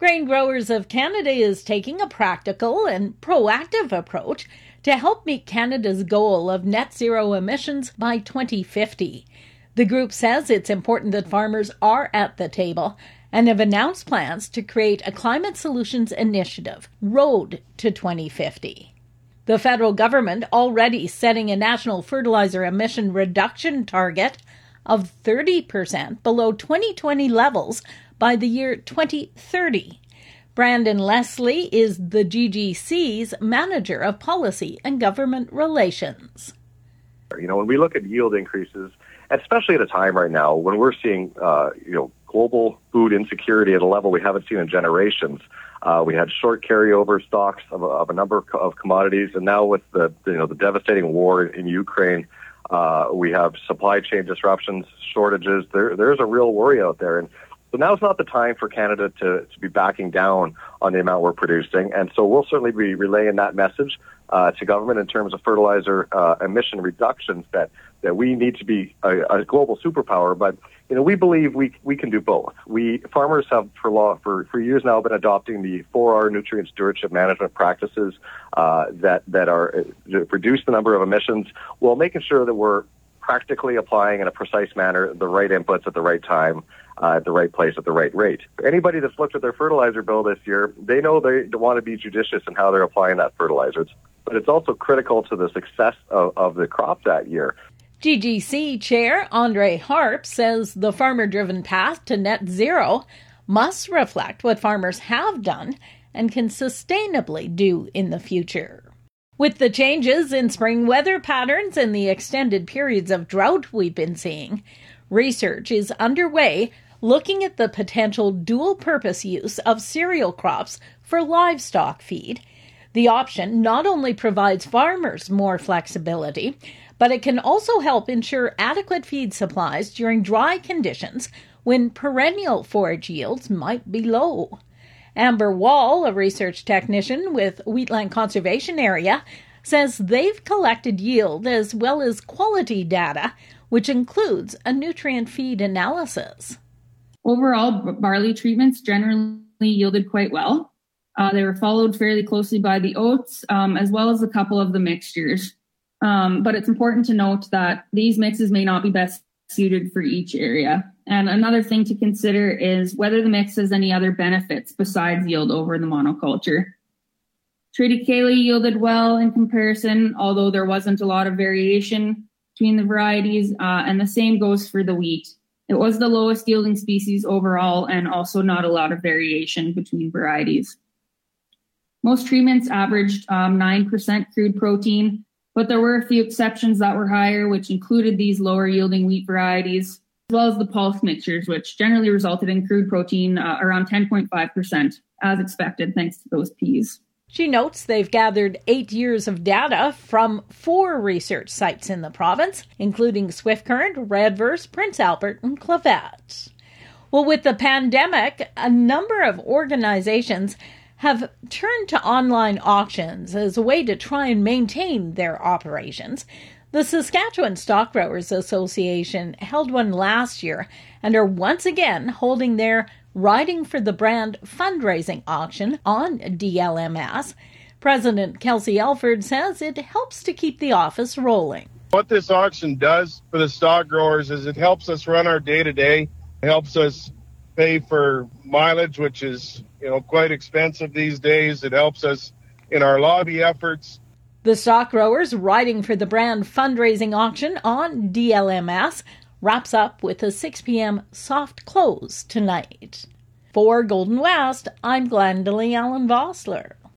Grain Growers of Canada is taking a practical and proactive approach to help meet Canada's goal of net zero emissions by 2050. The group says it's important that farmers are at the table and have announced plans to create a climate solutions initiative, Road to 2050. The federal government already setting a national fertilizer emission reduction target of 30% below 2020 levels by the year 2030. Brandon Leslie is the GGC's Manager of Policy and Government Relations. You know, when we look at yield increases, especially at a time right now when we're seeing, uh, you know, global food insecurity at a level we haven't seen in generations, uh, we had short carryover stocks of, of a number of commodities, and now with the you know the devastating war in Ukraine, uh, we have supply chain disruptions, shortages. There there's a real worry out there, and so now's not the time for Canada to to be backing down on the amount we're producing, and so we'll certainly be relaying that message uh, to government in terms of fertilizer uh, emission reductions that that we need to be a, a global superpower, but you know, we believe we we can do both. We farmers have for law for, for years now been adopting the 4R nutrient stewardship management practices uh, that that are uh, reduce the number of emissions while making sure that we're practically applying in a precise manner the right inputs at the right time. Uh, at the right place at the right rate. Anybody that's looked at their fertilizer bill this year, they know they want to be judicious in how they're applying that fertilizer. But it's also critical to the success of, of the crop that year. GGC Chair Andre Harpe says the farmer driven path to net zero must reflect what farmers have done and can sustainably do in the future. With the changes in spring weather patterns and the extended periods of drought we've been seeing, research is underway looking at the potential dual purpose use of cereal crops for livestock feed. The option not only provides farmers more flexibility, but it can also help ensure adequate feed supplies during dry conditions when perennial forage yields might be low. Amber Wall, a research technician with Wheatland Conservation Area, says they've collected yield as well as quality data, which includes a nutrient feed analysis. Overall, barley treatments generally yielded quite well. Uh, they were followed fairly closely by the oats, um, as well as a couple of the mixtures. Um, but it's important to note that these mixes may not be best suited for each area. And another thing to consider is whether the mix has any other benefits besides yield over the monoculture. Triticale yielded well in comparison, although there wasn't a lot of variation between the varieties, uh, and the same goes for the wheat. It was the lowest yielding species overall, and also not a lot of variation between varieties. Most treatments averaged um, 9% crude protein, but there were a few exceptions that were higher, which included these lower yielding wheat varieties, as well as the pulse mixtures, which generally resulted in crude protein uh, around 10.5%, as expected, thanks to those peas. She notes they've gathered eight years of data from four research sites in the province, including Swift Current, Redvers, Prince Albert, and Clavet. Well, with the pandemic, a number of organizations have turned to online auctions as a way to try and maintain their operations. The Saskatchewan Stock Growers Association held one last year and are once again holding their Riding for the Brand fundraising auction on DLMS. President Kelsey Elford says it helps to keep the office rolling. What this auction does for the stock growers is it helps us run our day to day, helps us pay for mileage, which is you know quite expensive these days. It helps us in our lobby efforts. The stock growers riding for the brand fundraising auction on DLMS wraps up with a 6 p.m. soft close tonight. For Golden West, I'm Glendalee Allen Vossler.